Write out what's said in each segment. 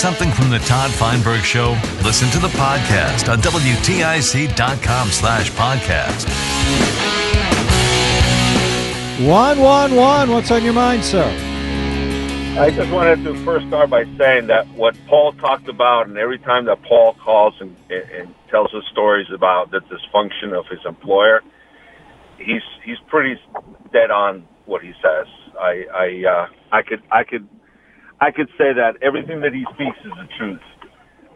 Something from the Todd Feinberg Show? Listen to the podcast on WTIC.com slash podcast. One, one, one. What's on your mind, sir? I just wanted to first start by saying that what Paul talked about, and every time that Paul calls and, and tells us stories about the dysfunction of his employer, he's he's pretty dead on what he says. I I uh, I could I could I could say that everything that he speaks is the truth.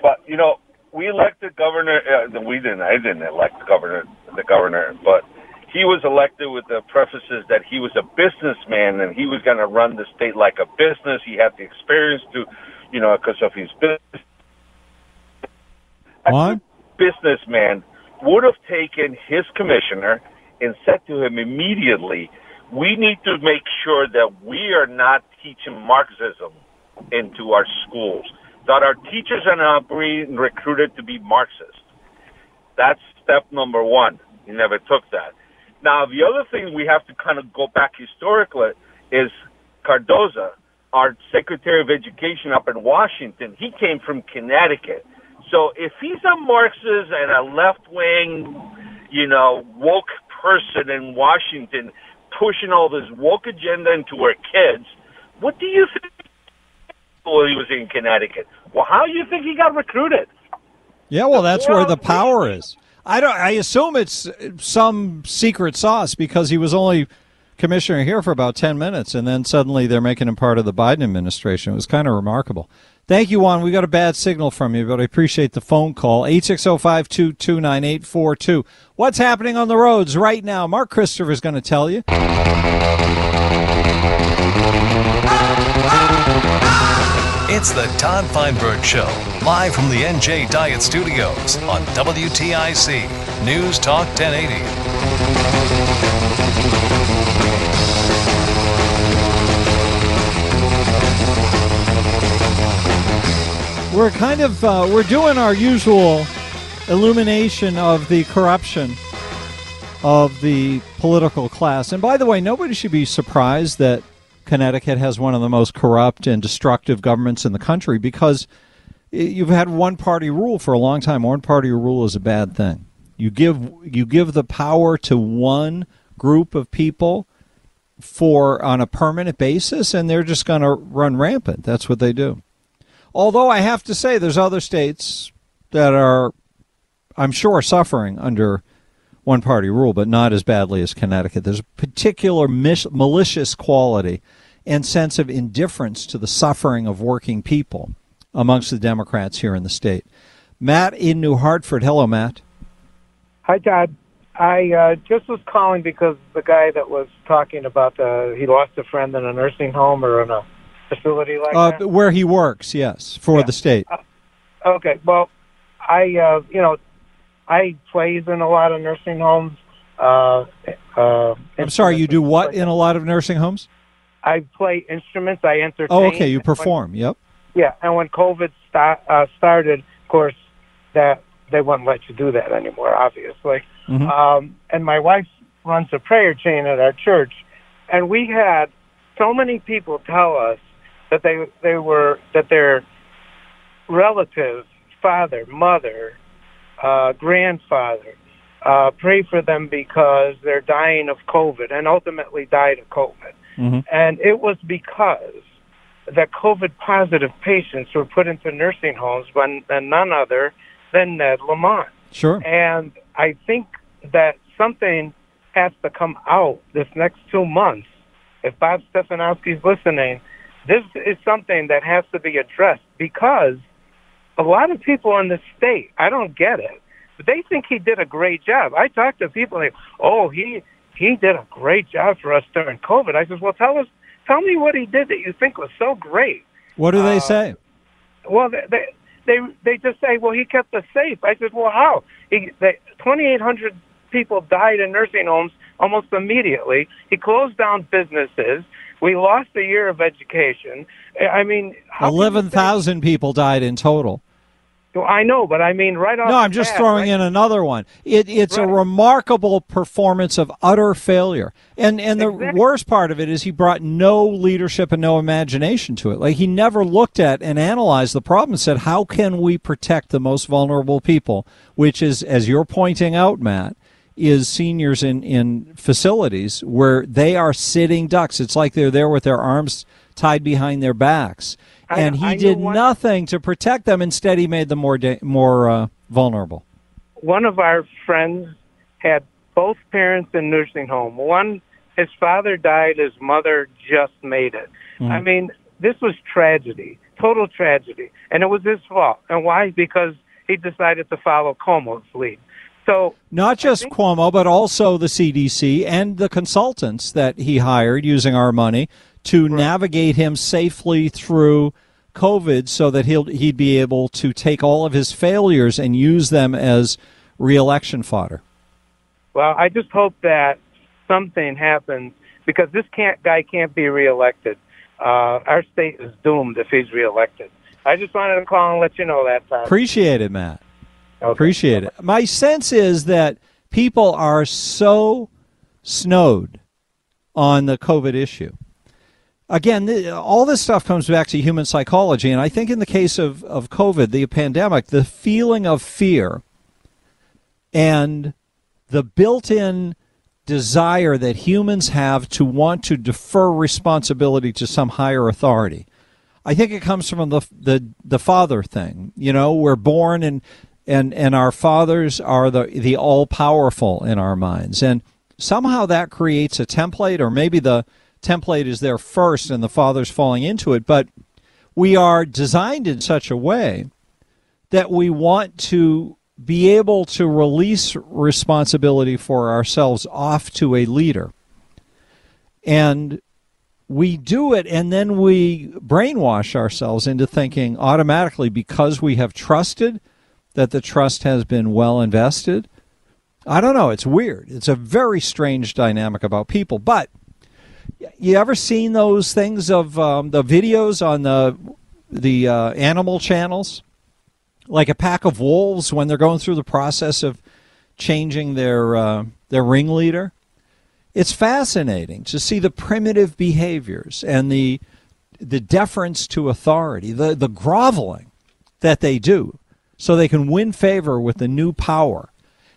But you know, we elected governor. Uh, we didn't. I didn't elect the governor. The governor, but he was elected with the prefaces that he was a businessman and he was going to run the state like a business. He had the experience to, you know, because of his business. What? businessman would have taken his commissioner and said to him immediately, we need to make sure that we are not teaching Marxism into our schools, that our teachers are not being recruited to be Marxist. That's step number one. He never took that. Now, the other thing we have to kind of go back historically is Cardona, our Secretary of Education up in Washington. He came from Connecticut. So if he's a Marxist and a left wing, you know, woke person in Washington pushing all this woke agenda into our kids, what do you think? Well, he was in Connecticut. Well, how do you think he got recruited? Yeah, well, that's where the power is. I don't. I assume it's some secret sauce because he was only commissioner here for about ten minutes, and then suddenly they're making him part of the Biden administration. It was kind of remarkable. Thank you, Juan. We got a bad signal from you, but I appreciate the phone call. Eight six zero five two two nine eight four two. What's happening on the roads right now? Mark Christopher is going to tell you. It's the Todd Feinberg Show, live from the NJ Diet Studios on WTIC News Talk 1080. We're kind of uh, we're doing our usual illumination of the corruption of the political class. And by the way, nobody should be surprised that Connecticut has one of the most corrupt and destructive governments in the country because you've had one party rule for a long time. One party rule is a bad thing. You give you give the power to one group of people for on a permanent basis and they're just going to run rampant. That's what they do. Although I have to say there's other states that are I'm sure suffering under one party rule, but not as badly as Connecticut. There's a particular mis- malicious quality and sense of indifference to the suffering of working people amongst the Democrats here in the state. Matt in New Hartford. Hello, Matt. Hi, Todd. I uh, just was calling because the guy that was talking about the, he lost a friend in a nursing home or in a facility like Uh, that. where he works, yes, for the state. Okay, well, I uh, you know I plays in a lot of nursing homes. Uh, uh, I'm sorry, you do what in a lot of nursing homes? I play instruments. I entertain. Oh, okay, you And when- perform. Yep. Yeah, and when COVID uh, started, of course, that they wouldn't let you do that anymore, obviously. Mhm. Um, and my wife runs a prayer chain at our church, and we had so many people tell us that they they were that their relatives father, mother, uh, grandfather. Uh, pray for them because they're dying of COVID and ultimately died of COVID. Mm-hmm. And it was because that COVID positive patients were put into nursing homes by and none other than Ned Lamont. Sure. And I think that something has to come out this next two months. If Bob Stefanowski's listening, this is something that has to be addressed because a lot of people in the state, I don't get it, but they think he did a great job. I talk to people like, oh, he he did a great job for us during COVID. I says, well, tell us, tell me what he did that you think was so great. What do they Uh, say? Well, they they they, they just say, well, he kept us safe. I said, well, how? He, 2,800 people died in nursing homes almost immediately. He closed down businesses. We lost a year of education. I mean, how can you Eleven thousand people died in total. I know, but I mean, right off. No, I'm just bat, throwing right? in another one. It, it's a remarkable performance of utter failure, and and the Exactly. worst part of it is he brought no leadership and no imagination to it. Like he never looked at and analyzed the problem and said, "How can we protect the most vulnerable people?" Which is, as you're pointing out, Matt, is seniors in in facilities where they are sitting ducks. It's like they're there with their arms tied behind their backs. I- And he I did nothing to protect them. Instead, he made them more da- more uh, vulnerable. one of our friends had both parents in nursing home. One, his father died, his mother just made it. I mean, this was tragedy, total tragedy, and it was his fault. And why? Because he decided to follow Cuomo's lead. So Not just think- Cuomo, but also the CDC and the consultants that he hired using our money to navigate him safely through COVID so that he'll he'd be able to take all of his failures and use them as reelection fodder. Well, I just hope that something happens because this can't, guy can't be reelected. Uh, our state is doomed if he's reelected. I just wanted to call and let you know that, Todd. Appreciate it, Matt. Okay. Appreciate it. My sense is that people are so snowed on the COVID issue. Again, all this stuff comes back to human psychology. And I think in the case of, of COVID, the pandemic, the feeling of fear and the built in desire that humans have to want to defer responsibility to some higher authority. I think it comes from the the the father thing. You know, we're born and and and our fathers are the the all powerful in our minds, and somehow that creates a template, or maybe the template is there first and the father's falling into it. But we are designed in such a way that we want to be able to release responsibility for ourselves off to a leader. And we do it and then we brainwash ourselves into thinking automatically because we have trusted that the trust has been well invested. I don't know. It's weird. It's a very strange dynamic about people. But you ever seen those things of um, the videos on the the uh, animal channels, like a pack of wolves when they're going through the process of changing their uh, their ringleader? It's fascinating to see the primitive behaviors and the the deference to authority, the the groveling that they do, so they can win favor with the new power.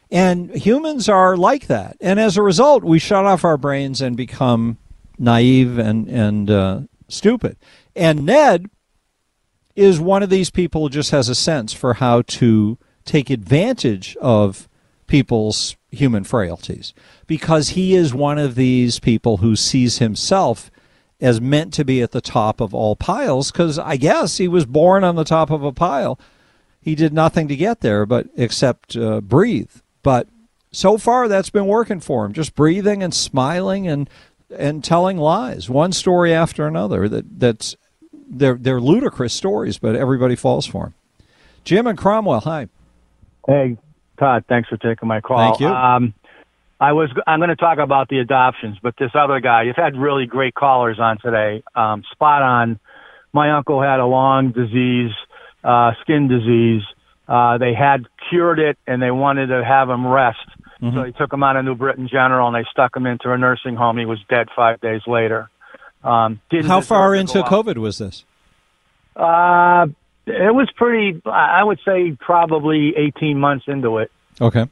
And humans are like that, and as a result, we shut off our brains and become naive and and uh, stupid. And Ned is one of these people who just has a sense for how to take advantage of people's human frailties because he is one of these people who sees himself as meant to be at the top of all piles because I guess he was born on the top of a pile. He did nothing to get there but except uh, breathe. But so far that's been working for him, just breathing and smiling and and telling lies, one story after another. That that's they're they're ludicrous stories, but everybody falls for him. Jim and Cromwell, hi. Hey, Todd, thanks for taking my call. Thank you. Um, I was I'm going to talk about the adoptions, but this other guy, you've had really great callers on today. Um, spot on. My uncle had a long disease, uh, skin disease. Uh, they had cured it, and they wanted to have him rest. Mm-hmm. So they took him out of New Britain General, and they stuck him into a nursing home. He was dead five days later. Um, How far into. COVID was this? Uh, It was pretty. I would say probably 18 months into it. Okay.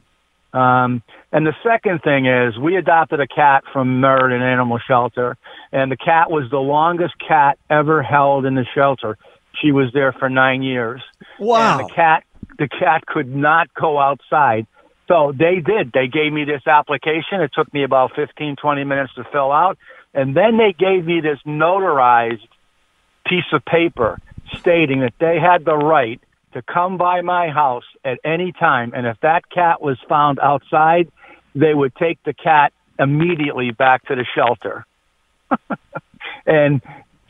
Um, and the second thing is we adopted a cat from Meriden Animal Shelter, and the cat was the longest cat ever held in the shelter. She was there for nine years. Wow. And the cat, the cat could not go outside. So they did. They gave me this application. It took me about 15, 20 minutes to fill out. And then they gave me this notarized piece of paper stating that they had the right to come by my house at any time. And if that cat was found outside, they would take the cat immediately back to the shelter. and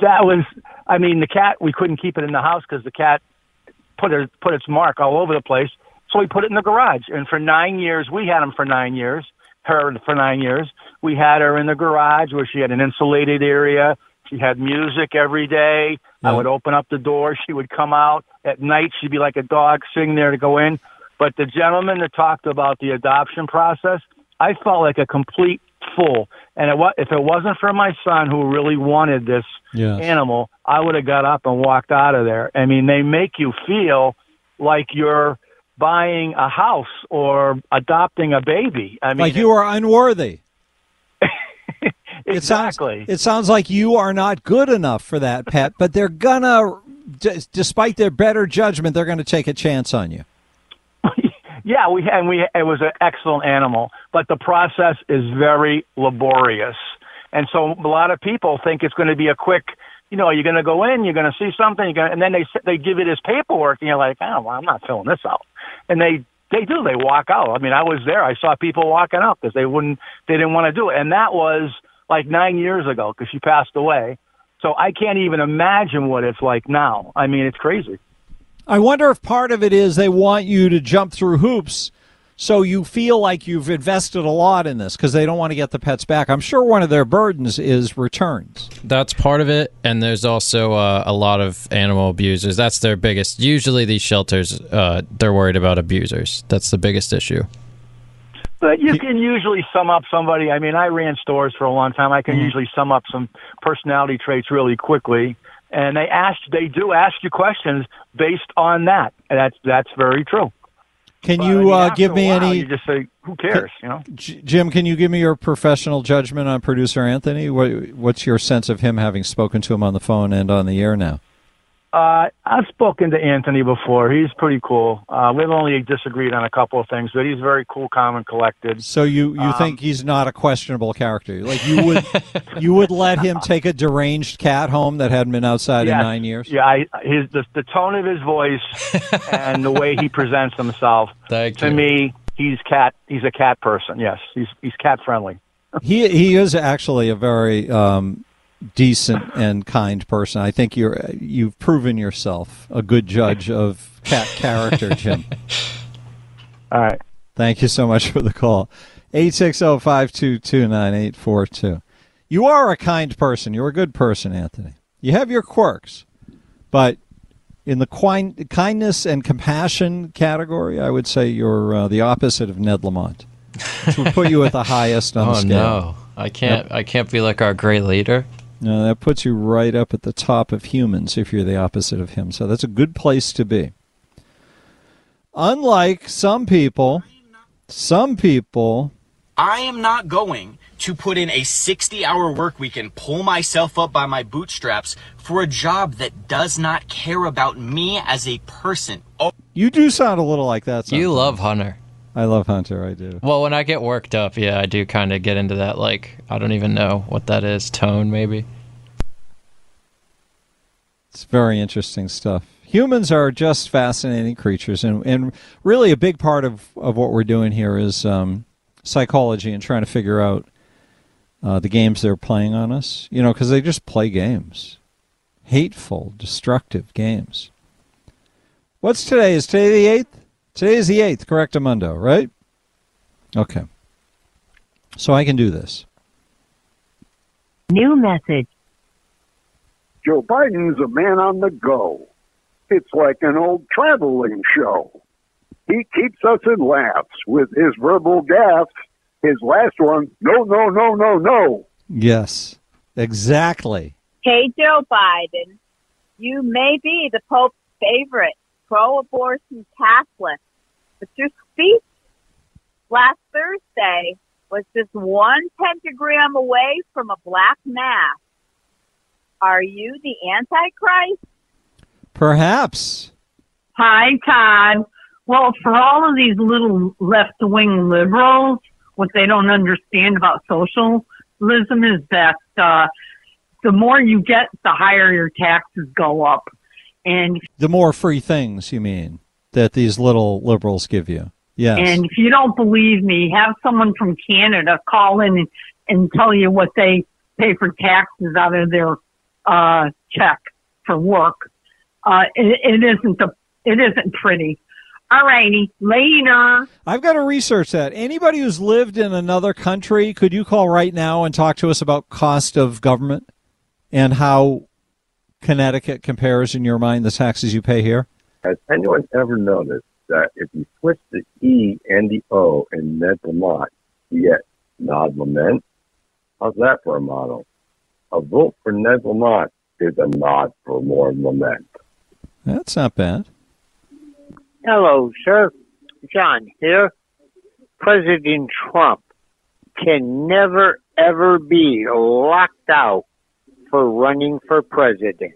that was, I mean, the cat, we couldn't keep it in the house because the cat put it, put its mark all over the place. So we put it in the garage. And for nine years, we had him for nine years, her for nine years. We had her in the garage where she had an insulated area. She had music every day. I would open up the door. She would come out at night. She'd be like a dog sitting there to go in. But the gentleman that talked about the adoption process, I felt like a complete fool. And it, if it wasn't for my son who really wanted this Yes. animal, I would have got up and walked out of there. I mean, they make you feel like you're buying a house or adopting a baby. I mean, like you are unworthy. exactly. It sounds like you are not good enough for that pet, but they're gonna, d- despite their better judgment, they're gonna take a chance on you. Yeah, we and we it was an excellent animal, but the process is very laborious, and so a lot of people think it's going to be a quick. You know, you're going to go in, you're going to see something, you're going and then they they give you this paperwork, and you're like, oh, well, I'm not filling this out, and they they do, they walk out. I mean, I was there, I saw people walking out because they wouldn't, they didn't want to do it, and that was like nine years ago because she passed away. So I can't even imagine what it's like now. I mean, it's crazy. I wonder if part of it is they want you to jump through hoops so you feel like you've invested a lot in this because they don't want to get the pets back. I'm sure one of their burdens is returns. That's part of it, and there's also uh, a lot of animal abusers. That's their biggest. Usually, these shelters, uh, they're worried about abusers. That's the biggest issue. But you can usually sum up somebody. I mean, I ran stores for a long time. I can usually sum up some personality traits really quickly. And they ask, they do ask you questions based on that. And that's that's very true. Can But, I you mean, uh, give me while, any? You just say, who cares? You know. J- Jim, can you give me your professional judgment on producer Anthony? What, what's your sense of him having spoken to him on the phone and on the air now? Uh, I've spoken to Anthony before. He's pretty cool. Uh, we've only disagreed on a couple of things, but he's very cool, calm, and collected. So you, you Um, think he's not a questionable character? Like you would you would let him take a deranged cat home that hadn't been outside in nine years? Yeah, I, his the, the tone of his voice and the way he presents himself. Thank to you. me, he's cat. He's a cat person. Yes, he's he's cat friendly. He he is actually a very um, decent and kind person. I think you're you've proven yourself a good judge of cat character, Jim. All right. Thank you so much for the call. 860-522-9842. You are a kind person. You're a good person, Anthony. You have your quirks, but in the quine, kindness and compassion category, I would say you're uh, the opposite of Ned Lamont. Which would put you at the highest on oh the scale. no, I can't. I can't be like our great leader. No, that puts you right up at the top of humans if you're the opposite of him. So that's a good place to be. Unlike some people, some people I am not going to put in a 60 hour work week and pull myself up by my bootstraps for a job that does not care about me as a person. Oh, You do sound a little like that. You love Hunter. I love Hunter. I do. Well, when I get worked up, yeah, I do kind of get into that. Like, I don't even know what that is. Tone, maybe. It's very interesting stuff. Humans are just fascinating creatures, and, and really a big part of, of what we're doing here is um, psychology and trying to figure out uh, the games they're playing on us. You know, because they just play games, hateful, destructive games. What's today? Is today the eighth? Today is the eighth, correct, Amundo, right? Okay. So I can do this. New message. Joe Biden's a man on the go. It's like an old traveling show. He keeps us in laughs with his verbal gaffes. His last one, no, no, no, no, no. Yes, exactly. Hey, Joe Biden, you may be the Pope's favorite pro-abortion Catholic. But your speech last Thursday was just one pentagram away from a black mass. Are you the Antichrist? Perhaps. Hi, Todd. Well, for all of these little left wing liberals, what they don't understand about socialism is that uh, the more you get, the higher your taxes go up. And The more free things, you mean, that these little liberals give you. Yes. and if you don't believe me, have someone from Canada call in and, and tell you what they pay for taxes out of their uh, check for work. Uh, it, it isn't the it isn't pretty. All righty, later. I've got to research that. Anybody who's lived in another country, could you call right now and talk to us about cost of government and how Connecticut compares in your mind the taxes you pay here? Has anyone ever noticed that if you switch the E and the O in Ned Lamont, you get nod lament? How's that for a model? A vote for Ned Lamont is a nod for more lament. That's not bad. Hello, sir. John here. President Trump can never, ever be locked out for running for president.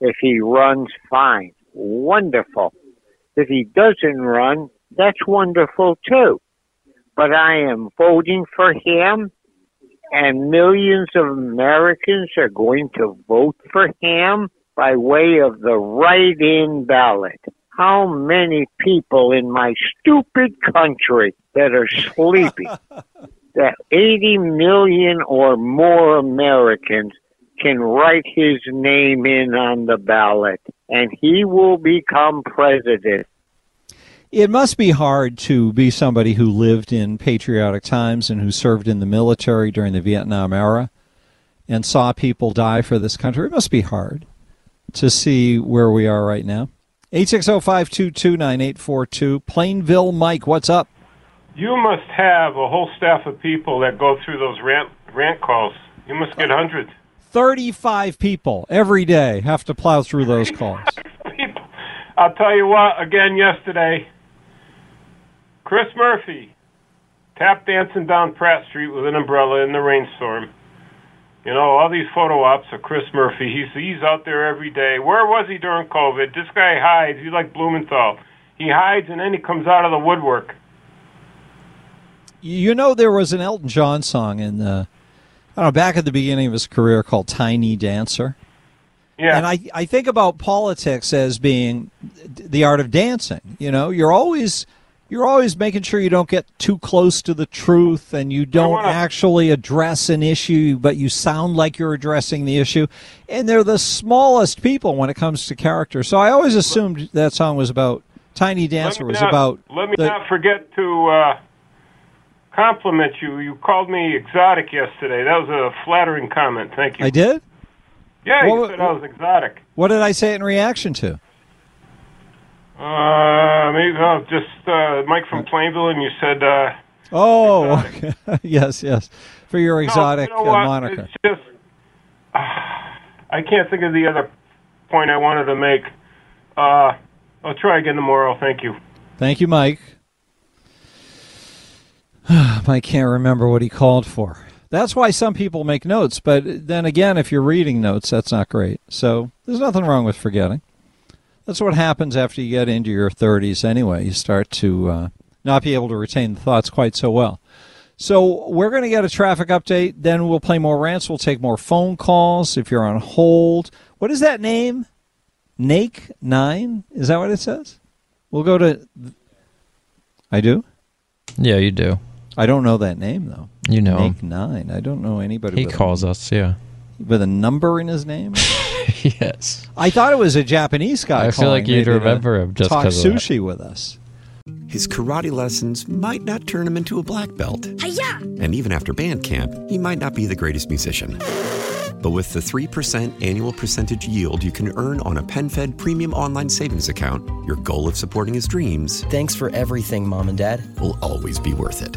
If he runs, fine. Wonderful. If he doesn't run, that's wonderful too. But I am voting for him, and millions of Americans are going to vote for him by way of the write in ballot. How many people in my stupid country that are sleeping that 80 million or more Americans can write his name in on the ballot and he will become president. It must be hard to be somebody who lived in patriotic times and who served in the military during the Vietnam era and saw people die for this country. It must be hard to see where we are right now. 860-522-9842. Plainville Mike, what's up? You must have a whole staff of people that go through those rant rant calls. You must get hundreds. 35 people every day have to plow through those calls. I'll tell you what. Again, yesterday, Chris Murphy tap dancing down Pratt Street with an umbrella in the rainstorm. You know, all these photo ops of Chris Murphy. He's he's out there every day. Where was he during COVID? This guy hides. He's like Blumenthal. He hides and then he comes out of the woodwork. You know, there was an Elton John song in the, I don't know, back at the beginning of his career called Tiny Dancer. Yeah. And I, I think about politics as being the art of dancing. You know, you're always you're always making sure you don't get too close to the truth and you don't wanna- actually address an issue, but you sound like you're addressing the issue. And they're the smallest people when it comes to character. So I always assumed that song was about Tiny Dancer was not- about Let me the- not forget to uh, compliment you. You called me exotic yesterday. That was a flattering comment. Thank you. I did? Yeah, you What- said I was exotic. What did I say in reaction to? Uh, maybe uh, just uh, Mike from Plainville, and you said. Uh, Oh, yes, yes. For your exotic no, you know uh, moniker. It's just I can't think of the other point I wanted to make. Uh, I'll try again tomorrow. Thank you. Thank you, Mike. Mike can't remember what he called for. That's why some people make notes, but then again, if you're reading notes, that's not great. So there's nothing wrong with forgetting. That's what happens after you get into your 30s anyway. You start to uh, not be able to retain the thoughts quite so well. So we're going to get a traffic update. Then we'll play more rants. We'll take more phone calls if you're on hold. What is that name? Nake Nine? Is that what it says? We'll go to. I do. Yeah, you do. I don't know that name though. You know Nake him. Nine. I don't know anybody. He with a- calls us, yeah. with a number in his name. yes. I thought it was a Japanese guy. I feel like you'd maybe remember him just talk 'cause of that. sushi with us. His karate lessons might not turn him into a black belt. And even after band camp, he might not be the greatest musician. But with the 3% annual percentage yield you can earn on a PenFed premium online savings account, your goal of supporting his dreams Thanks for everything, Mom and Dad. will always be worth it.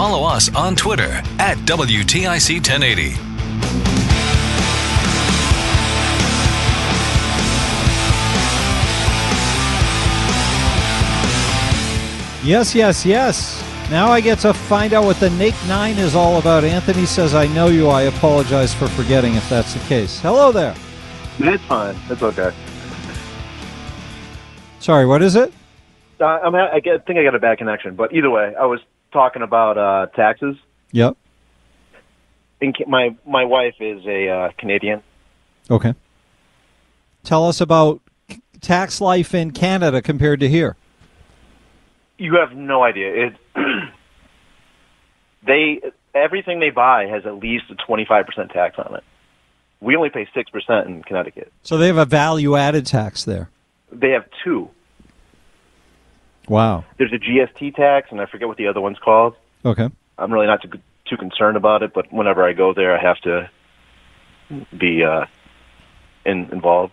Follow us on Twitter at WTIC 1080. Yes, yes, yes. Now I get to find out what the Nake 9 is all about. Anthony says, I know you. I apologize for forgetting if that's the case. Hello there. It's fine. It's okay. Sorry, what is it? Uh, I'm, I think I got a bad connection, but either way, I was talking about uh, taxes. Yep. In, my my wife is a uh, Canadian. Okay. Tell us about tax life in Canada compared to here. You have no idea. It they everything they buy has at least a 25 percent tax on it. We only pay six percent in Connecticut. So they have a value added tax there. They have two. Wow. There's a GST tax, and I forget what the other one's called. Okay. I'm really not too too concerned about it, but whenever I go there, I have to be uh, in, involved.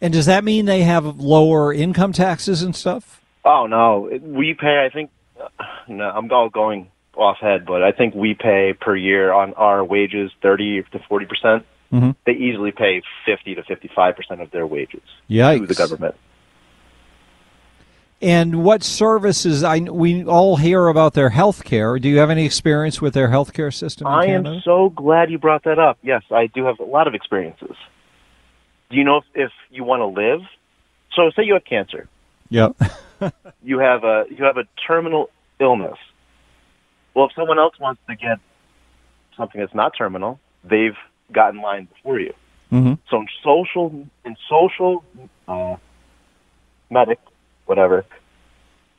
And does that mean they have lower income taxes and stuff? Oh no, we pay. I think no, I'm all going off head, but I think we pay per year on our wages thirty to forty percent. Mhm. They easily pay fifty to fifty-five percent of their wages to the government. And what services? I we all hear about their health care. Do you have any experience with their health care system in I Canada? am so glad you brought that up. Yes, I do have a lot of experiences. Do you know if, if you want to live? So, say you have cancer. Yep. You have a you have a terminal illness. Well, if someone else wants to get something that's not terminal, they've got in line before you. mm-hmm. So in social in social uh, medic whatever,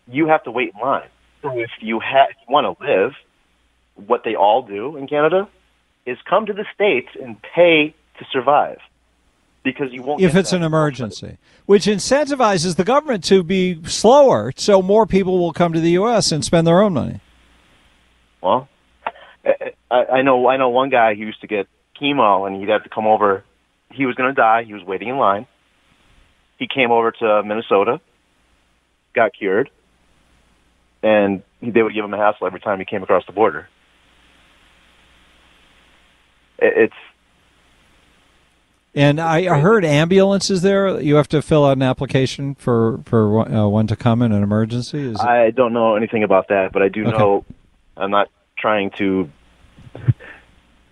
you have to wait in line. So if you ha- if you want to live, what they all do in Canada is come to the states and pay to survive because you won't. If get it's an emergency, which incentivizes the government to be slower, so more people will come to the U.S. and spend their own money. Well, I, I I know I know one guy who used to get chemo and he'd have to come over. He was going to die. He was waiting in line. He came over to Minnesota, got cured, and they would give him a hassle every time he came across the border. It's And I I heard ambulances there. You have to fill out an application for for one- uh, one to come in an emergency. Is it- I don't know anything about that, but I do Okay. know. I'm not trying to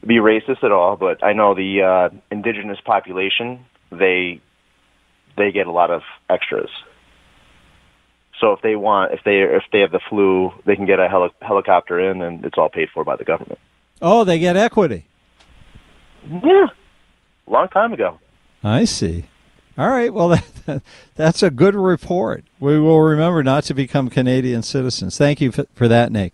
be racist at all, but I know the uh, indigenous population they they get a lot of extras. So if they want, if they if they have the flu, they can get a heli- helicopter in, and it's all paid for by the government. oh, they get equity. Yeah, long time ago. I see. All right. Well, that, that's a good report. We will remember not to become Canadian citizens. Thank you for, for that, Nick.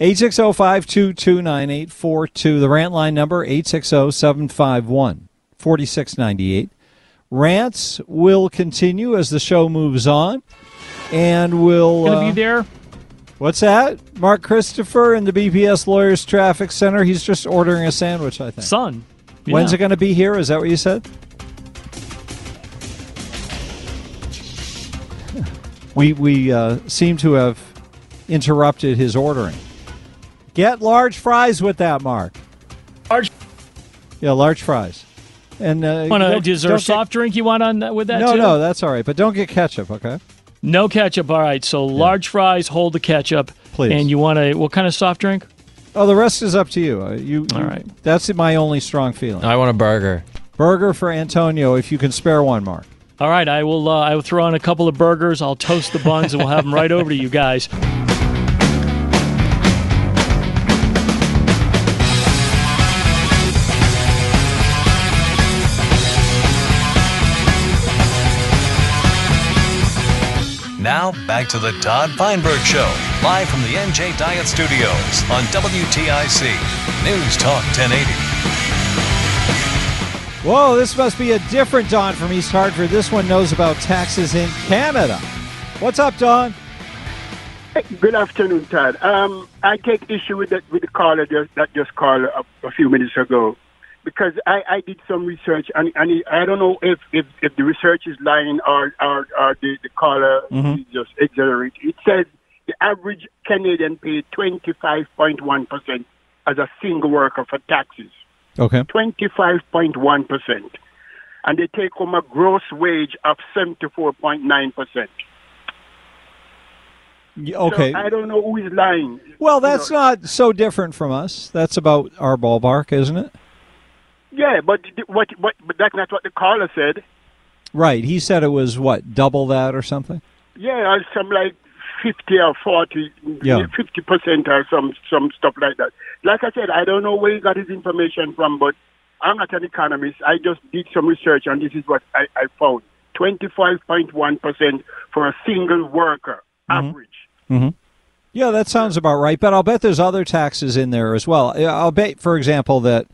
860-522-9842. The rant line number 860-751-4698. Rants will continue as the show moves on, and we'll Gonna uh, be there. What's that? Mark Christopher in the BPS Lawyers Traffic Center. He's just ordering a sandwich, I think. Son. When's it going to be here? Is that what you said? We we uh, seem to have interrupted his ordering. Get large fries with that, Mark. Large. Yeah, large fries. And uh, Want a, don't- is there a don't get- soft drink you want on that, with that no, too? no, that's all right. But don't get ketchup, okay? No ketchup. All right. So large fries, hold the ketchup. Please. And you want a what kind of soft drink? Oh, the rest is up to you. Uh, you All you- right. That's my only strong feeling. I want a burger. Burger for Antonio, if you can spare one, Mark. All right. I will. Uh, I will throw on a couple of burgers. I'll toast the buns, and we'll have them right over to you guys. Now, back to the Todd Feinberg Show, live from the NJ Diet Studios on WTIC News Talk 1080. Whoa, this must be a different Don from East Hartford. This one knows about taxes in Canada. What's up, Don? Good afternoon, Todd. Um, I take issue with the, with the caller just, that just called a, a few minutes ago because I, I did some research and, and I don't know if, if, if the research is lying or, or, or the, the caller Mhm. is just exaggerating. It says the average Canadian paid 25.1% as a single worker for taxes. Okay. 25.1%. And they take home a gross wage of 74.9%. Okay. So I don't know who is lying. Well, that's not so different from us. That's about our ballpark, isn't it? Yeah, but what, what, but that's not what the caller said. Right. He said it was what, double that or something? Yeah, some like 50 or 40, Yeah. 50% or some, some stuff like that. Like I said, I don't know where he got his information from, but I'm not an economist. I just did some research and this is what I, I found. 25.1% for a single worker, average. Mm-hmm. Yeah, that sounds about right. But I'll bet there's other taxes in there as well. I'll bet, for example, that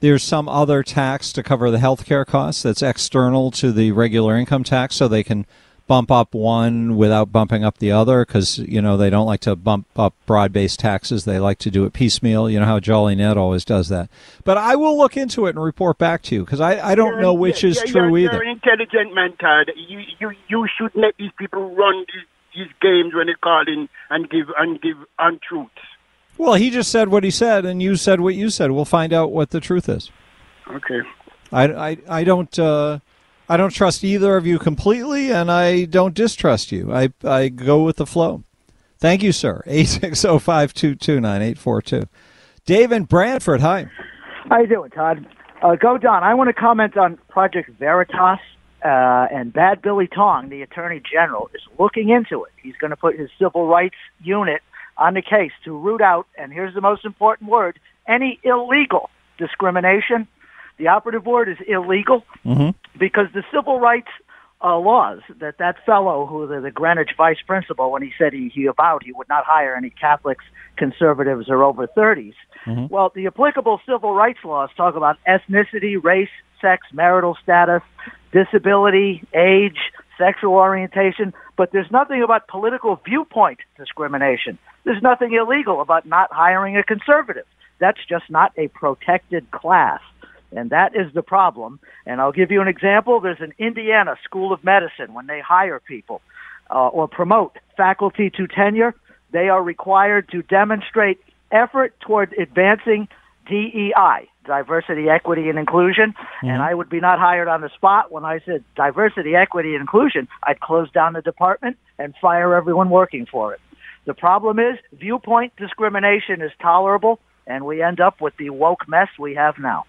there's some other tax to cover the health care costs that's external to the regular income tax, so they can bump up one without bumping up the other because you know they don't like to bump up broad-based taxes. They like to do it piecemeal. You know how Jolly Ned always does that. But I will look into it and report back to you because I, I don't You're- know which is yeah, true you're, either. You're an intelligent man, Todd. You, you, you should let these people run these, these games when they call in and give and give untruths. Well, he just said what he said, and you said what you said. We'll find out what the truth is. Okay. I, I, I don't uh, I don't trust either of you completely, and I don't distrust you. I, I go with the flow. Thank you, sir. Eight six zero five two two nine eight four two. Dave in Branford. Hi. How you doing, Todd? Uh, go Don. I want to comment on Project Veritas uh, and Bad Billy Tong, the Attorney General, is looking into it. He's going to put his civil rights unit on the case to root out, and here's the most important word, any illegal discrimination. The operative word is illegal Mm-hmm. because the civil rights uh, laws that that fellow who the, the Greenwich vice principal when he said he, he avowed he would not hire any Catholics, conservatives, or over 30s. Well, the applicable civil rights laws talk about ethnicity, race, sex, marital status, disability, age, sexual orientation, but there's nothing about political viewpoint discrimination. There's nothing illegal about not hiring a conservative. That's just not a protected class. And that is the problem. And I'll give you an example. There's an Indiana School of Medicine when they hire people uh, or promote faculty to tenure, they are required to demonstrate effort toward advancing DEI, diversity, equity, and inclusion. And I would be not hired on the spot when I said diversity, equity, and inclusion. I'd close down the department and fire everyone working for it. The problem is viewpoint discrimination is tolerable, and we end up with the woke mess we have now.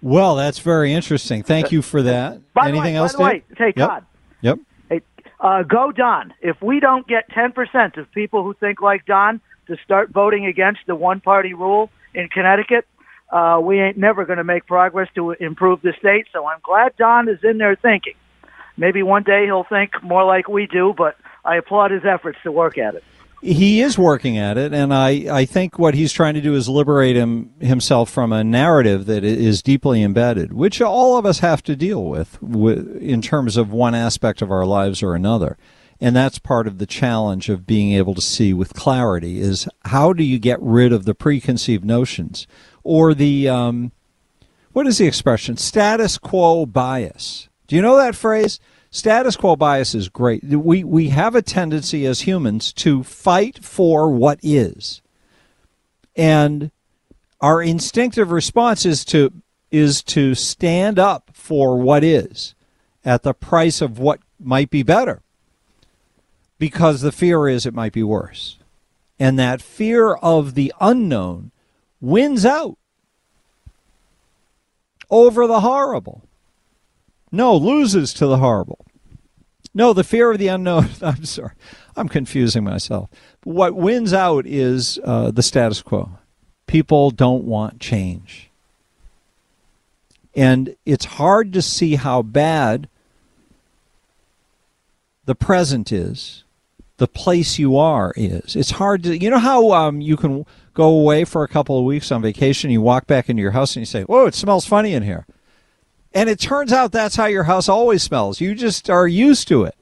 Well, that's very interesting. Thank you for that. By Anything way, else, by the way, hey, Yep. Yep. Hey, uh, go Don. If we don't get 10% of people who think like Don to start voting against the one party rule in Connecticut, uh, we ain't never going to make progress to improve the state. So I'm glad Don is in there thinking. Maybe one day he'll think more like we do, but I applaud his efforts to work at it. He is working at it, and I, I think what he's trying to do is liberate him himself from a narrative that is deeply embedded, which all of us have to deal with, with in terms of one aspect of our lives or another. And that's part of the challenge of being able to see with clarity is how do you get rid of the preconceived notions or the um, what is the expression? Status quo bias. Do you know that phrase? Status quo bias is great. We we have a tendency as humans to fight for what is. And our instinctive response is to is to stand up for what is at the price of what might be better. Because the fear is it might be worse. And that fear of the unknown wins out over the horrible. No, loses to the horrible. No, the fear of the unknown. I'm sorry. I'm confusing myself. What wins out is uh, the status quo. People don't want change. And it's hard to see how bad the present is, the place you are is. It's hard to, you know how um, you can go away for a couple of weeks on vacation, you walk back into your house and you say, Whoa, it smells funny in here. And it turns out that's how your house always smells. You just are used to it.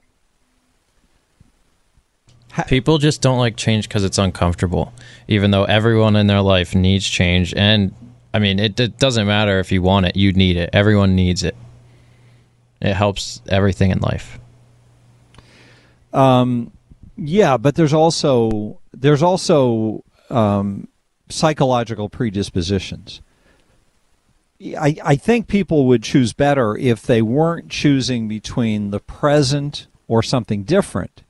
People just don't like change because it's uncomfortable, even though everyone in their life needs change. And I mean, it, it doesn't matter if you want it, you need it. Everyone needs it. It helps everything in life. Um, yeah, but there's also there's also um, psychological predispositions. I, I think people would choose better if they weren't choosing between the present or something different,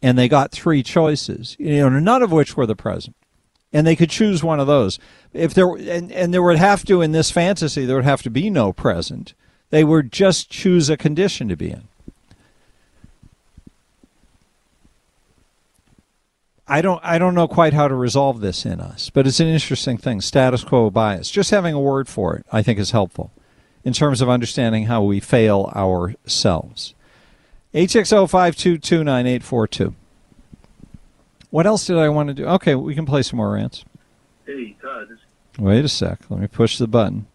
and they got three choices, you know, none of which were the present, and they could choose one of those. If there and, and there would have to in this fantasy there would have to be no present. They would just choose a condition to be in. I don't I don't know quite how to resolve this in us, but it's an interesting thing. Status quo bias. Just having a word for it, I think, is helpful in terms of understanding how we fail ourselves. HX05229842. 522 What else did I want to do? Okay, we can play some more rants. Hey, Todd. This- Wait a sec. Let me push the button.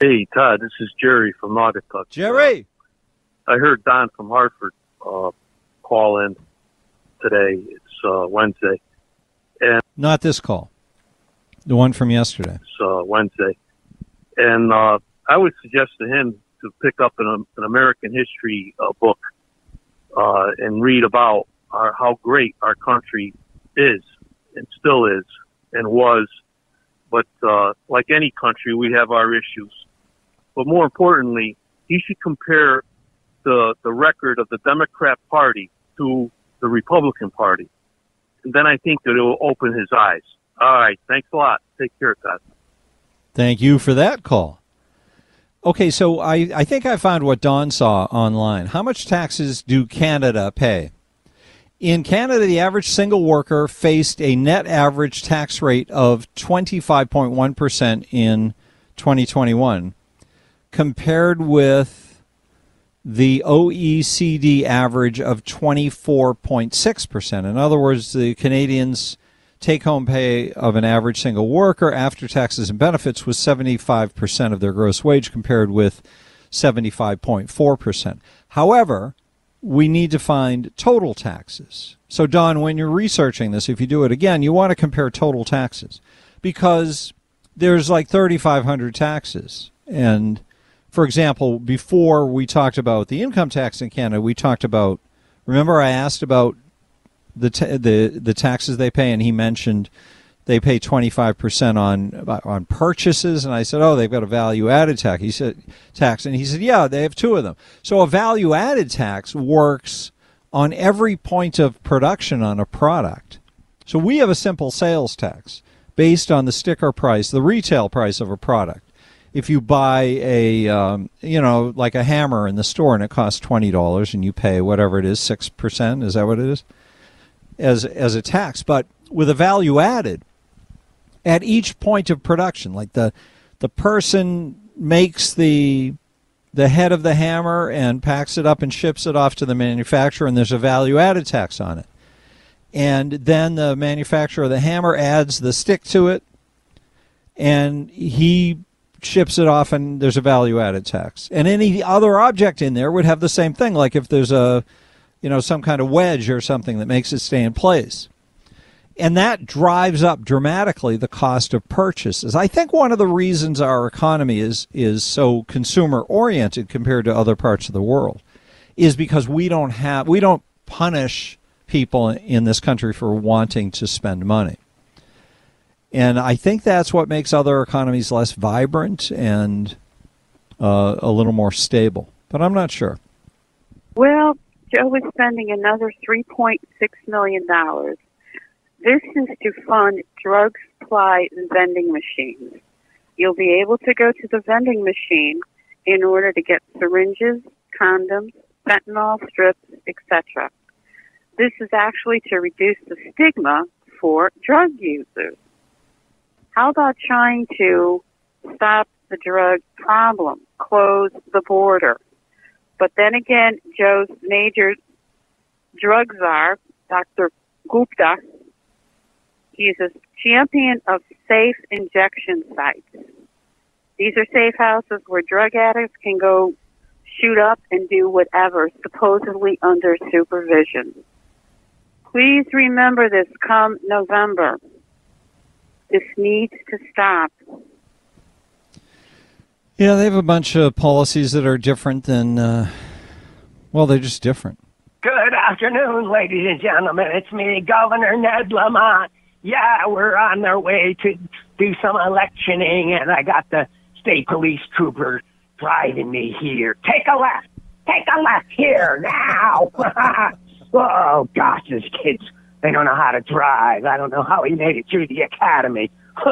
hey, Todd. This is Jerry from Naugatuck. Jerry! I heard Don from Hartford uh, call in today. Uh, Wednesday. And Not this call. The one from yesterday. uh, Wednesday. And uh, I would suggest to him to pick up an, an American history uh, book uh, and read about our, how great our country is and still is and was. But uh, like any country, we have our issues. But more importantly, he should compare the the record of the Democrat Party to the Republican Party, then I think that it will open his eyes. All right, thanks a lot. Take care, Todd. Thank you for that call. Okay, so I, I think I found what Don saw online. How much taxes do Canada pay? In Canada, the average single worker faced a net average tax rate of 25.1% in 2021, compared with the OECD average of 24.6%. In other words, the Canadians' take home pay of an average single worker after taxes and benefits was 75% of their gross wage compared with 75.4%. However, we need to find total taxes. So, Don, when you're researching this, if you do it again, you want to compare total taxes because there's like 3,500 taxes. And for example, before we talked about the income tax in Canada, we talked about. Remember, I asked about the the the taxes they pay, and he mentioned they pay 25 percent on on purchases, and I said, oh, they've got a value added tax. He said tax, and he said, yeah, they have two of them. So a value added tax works on every point of production on a product. So we have a simple sales tax based on the sticker price, the retail price of a product if you buy a um, you know like a hammer in the store and it costs twenty dollars and you pay whatever it is six percent is that what it is? As as a tax but with a value added at each point of production like the the person makes the the head of the hammer and packs it up and ships it off to the manufacturer and there's a value added tax on it. And then the manufacturer of the hammer adds the stick to it and he ships it off and there's a value added tax. And any other object in there would have the same thing, like if there's a, you know, some kind of wedge or something that makes it stay in place. And that drives up dramatically the cost of purchases. I think one of the reasons our economy is is so consumer oriented compared to other parts of the world is because we don't have we don't punish people in this country for wanting to spend money. And I think that's what makes other economies less vibrant and uh, a little more stable. But I'm not sure. Well, Joe is spending another $3.6 million. This is to fund drug supply vending machines. You'll be able to go to the vending machine in order to get syringes, condoms, fentanyl strips, etc. This is actually to reduce the stigma for drug users. How about trying to stop the drug problem, close the border? But then again, Joe's major drug czar, Dr. Gupta, he's a champion of safe injection sites. These are safe houses where drug addicts can go shoot up and do whatever, supposedly under supervision. Please remember this come November. This needs to stop. Yeah, they have a bunch of policies that are different than, uh, well, they're just different. Good afternoon, ladies and gentlemen. It's me, Governor Ned Lamont. Yeah, we're on our way to do some electioning, and I got the state police trooper driving me here. Take a left. Take a left here now. oh gosh, this kid's they don't know how to drive. I don't know how he made it through the academy.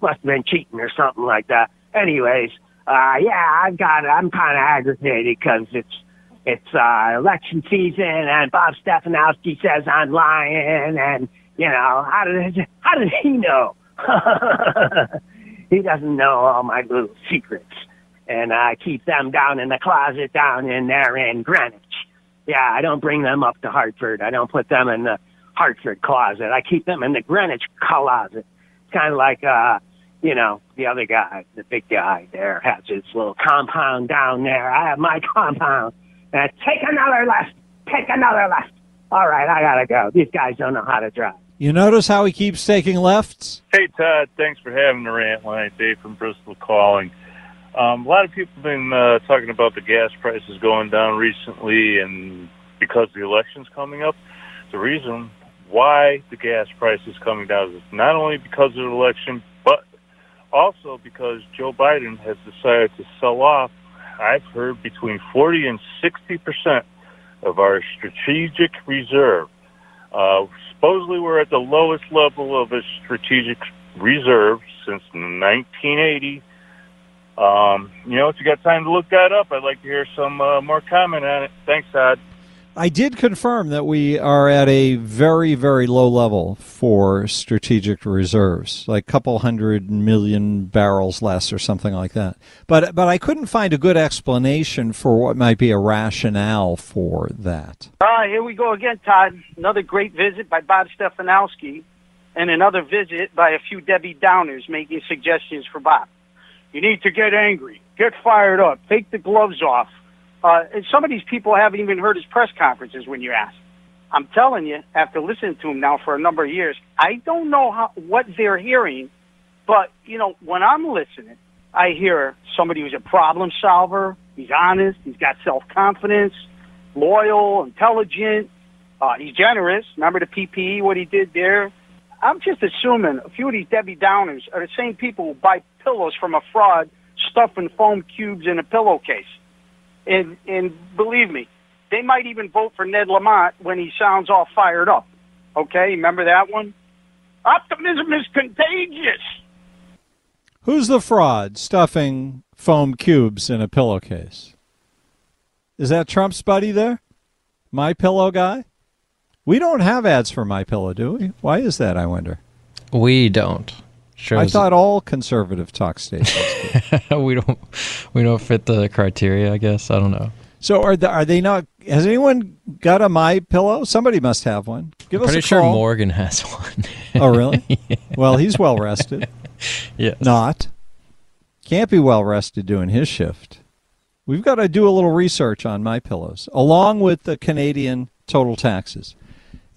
Must have been cheating or something like that. Anyways, uh, yeah, I've got. I'm kind of aggravated because it's it's uh, election season, and Bob Stefanowski says I'm lying, and you know how did how did he know? he doesn't know all my little secrets, and I keep them down in the closet down in there in Greenwich. Yeah, I don't bring them up to Hartford. I don't put them in the Hartford closet. I keep them in the Greenwich closet. It's kind of like, uh, you know, the other guy, the big guy there has his little compound down there. I have my compound. Uh, take another left. Take another left. All right, I gotta go. These guys don't know how to drive. You notice how he keeps taking lefts? Hey, Todd. Thanks for having the rant line. Dave from Bristol calling. Um, a lot of people have been uh, talking about the gas prices going down recently, and because the election's coming up, the reason why the gas price is coming down is not only because of the election, but also because Joe Biden has decided to sell off. I've heard between 40 and 60 percent of our strategic reserve. Uh, supposedly, we're at the lowest level of a strategic reserve since 1980 um, you know, if you got time to look that up, I'd like to hear some uh, more comment on it. Thanks, Todd. I did confirm that we are at a very, very low level for strategic reserves, like a couple hundred million barrels less or something like that. But but I couldn't find a good explanation for what might be a rationale for that. Ah, uh, here we go again, Todd. Another great visit by Bob Stefanowski, and another visit by a few Debbie Downers making suggestions for Bob. You need to get angry, get fired up, take the gloves off. Uh, and some of these people haven't even heard his press conferences when you ask. I'm telling you, after listening to him now for a number of years, I don't know how, what they're hearing, but you know, when I'm listening, I hear somebody who's a problem solver. He's honest. He's got self confidence, loyal, intelligent. Uh, he's generous. Remember the PPE, what he did there? I'm just assuming a few of these Debbie Downers are the same people who buy pillows from a fraud, stuffing foam cubes in a pillowcase. And and believe me, they might even vote for Ned Lamont when he sounds all fired up. Okay, remember that one? Optimism is contagious. Who's the fraud stuffing foam cubes in a pillowcase? Is that Trump's buddy there? My pillow guy? We don't have ads for My Pillow, do we? Why is that? I wonder. We don't. Shows I thought all conservative talk stations. we don't. We don't fit the criteria. I guess I don't know. So are the, are they not? Has anyone got a My Pillow? Somebody must have one. Give I'm us pretty a call. sure Morgan has one. oh, really? yeah. Well, he's well rested. yes. Not. Can't be well rested doing his shift. We've got to do a little research on My Pillows, along with the Canadian total taxes.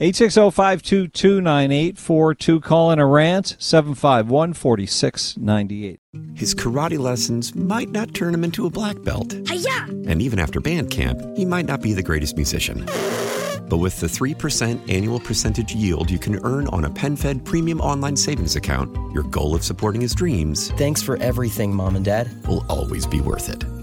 860-522-9842. Call in a rant, 751-4698. His karate lessons might not turn him into a black belt. Hi-ya! And even after band camp, he might not be the greatest musician. But with the 3% annual percentage yield you can earn on a PenFed premium online savings account, your goal of supporting his dreams Thanks for everything, Mom and Dad. will always be worth it.